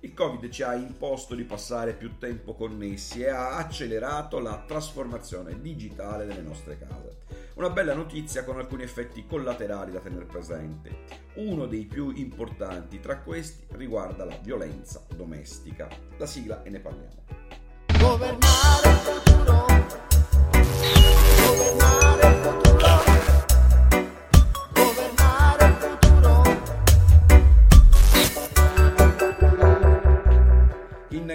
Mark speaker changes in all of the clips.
Speaker 1: Il Covid ci ha imposto di passare più tempo connessi e ha accelerato la trasformazione digitale delle nostre case. Una bella notizia con alcuni effetti collaterali da tenere presente. Uno dei più importanti tra questi riguarda la violenza domestica. La sigla e ne parliamo. Governare il futuro.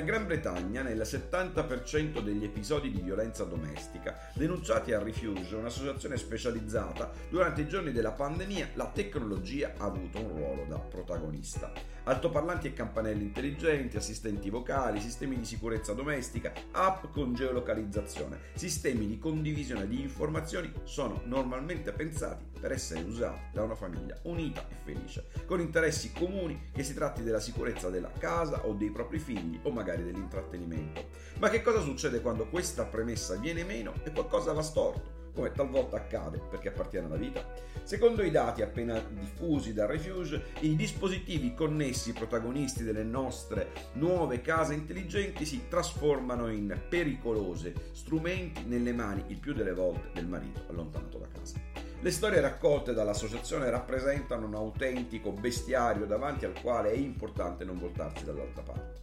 Speaker 1: Gran Bretagna, nel 70% degli episodi di violenza domestica denunciati a Refuge, un'associazione specializzata, durante i giorni della pandemia la tecnologia ha avuto un ruolo da protagonista. Altoparlanti e campanelli intelligenti, assistenti vocali, sistemi di sicurezza domestica, app con geolocalizzazione, sistemi di condivisione di informazioni sono normalmente pensati per essere usati da una famiglia unita e felice, con interessi comuni che si tratti della sicurezza della casa o dei propri figli o magari dell'intrattenimento. Ma che cosa succede quando questa premessa viene meno e qualcosa va storto? come talvolta accade perché appartiene alla vita. Secondo i dati appena diffusi da Refuge, i dispositivi connessi protagonisti delle nostre nuove case intelligenti si trasformano in pericolose strumenti nelle mani il più delle volte del marito allontanato da casa. Le storie raccolte dall'associazione rappresentano un autentico bestiario davanti al quale è importante non voltarsi dall'altra parte.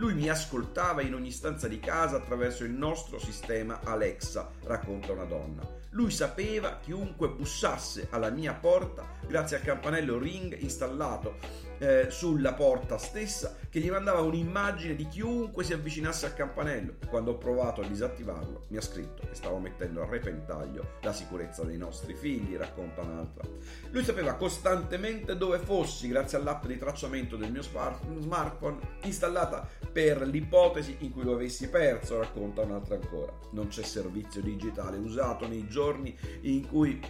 Speaker 1: Lui mi ascoltava in ogni stanza di casa attraverso il nostro sistema Alexa, racconta una donna. Lui sapeva chiunque bussasse alla mia porta grazie al campanello Ring installato eh, sulla porta stessa che gli mandava un'immagine di chiunque si avvicinasse al campanello. Quando ho provato a disattivarlo mi ha scritto che stavo mettendo a repentaglio la sicurezza dei nostri figli, racconta un'altra. Lui sapeva costantemente dove fossi grazie all'app di tracciamento del mio smartphone installata per l'ipotesi in cui lo avessi perso, racconta un'altra ancora. Non c'è servizio digitale usato nei giorni in cui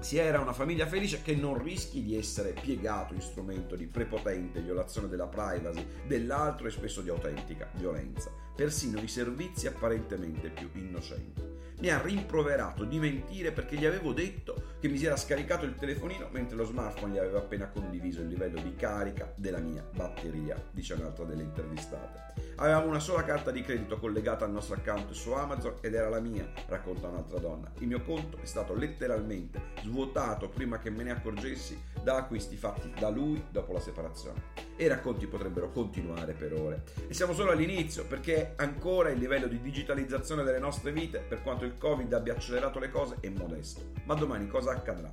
Speaker 1: si era una famiglia felice che non rischi di essere piegato in strumento di prepotente violazione della privacy dell'altro e spesso di autentica violenza, persino i servizi apparentemente più innocenti mi ha rimproverato di mentire perché gli avevo detto che mi si era scaricato il telefonino mentre lo smartphone gli aveva appena condiviso il livello di carica della mia batteria, dice un'altra delle intervistate. Avevamo una sola carta di credito collegata al nostro account su Amazon ed era la mia, racconta un'altra donna. Il mio conto è stato letteralmente svuotato prima che me ne accorgessi da acquisti fatti da lui dopo la separazione. E i racconti potrebbero continuare per ore. E siamo solo all'inizio perché ancora il livello di digitalizzazione delle nostre vite, per quanto il Covid abbia accelerato le cose, è modesto. Ma domani cosa accadrà?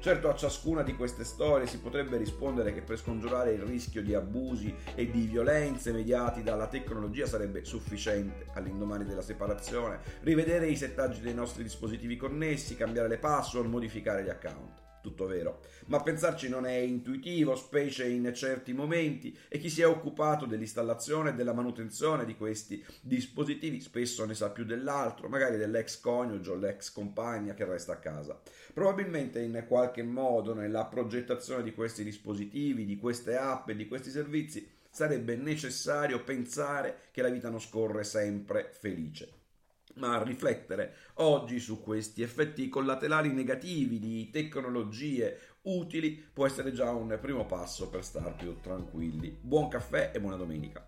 Speaker 1: Certo a ciascuna di queste storie si potrebbe rispondere che per scongiurare il rischio di abusi e di violenze mediati dalla tecnologia sarebbe sufficiente all'indomani della separazione rivedere i settaggi dei nostri dispositivi connessi, cambiare le password, modificare gli account tutto vero, ma pensarci non è intuitivo, specie in certi momenti, e chi si è occupato dell'installazione e della manutenzione di questi dispositivi spesso ne sa più dell'altro, magari dell'ex coniuge o l'ex compagna che resta a casa. Probabilmente in qualche modo nella progettazione di questi dispositivi, di queste app e di questi servizi sarebbe necessario pensare che la vita non scorre sempre felice ma riflettere oggi su questi effetti collaterali negativi di tecnologie utili può essere già un primo passo per star più tranquilli. Buon caffè e buona domenica.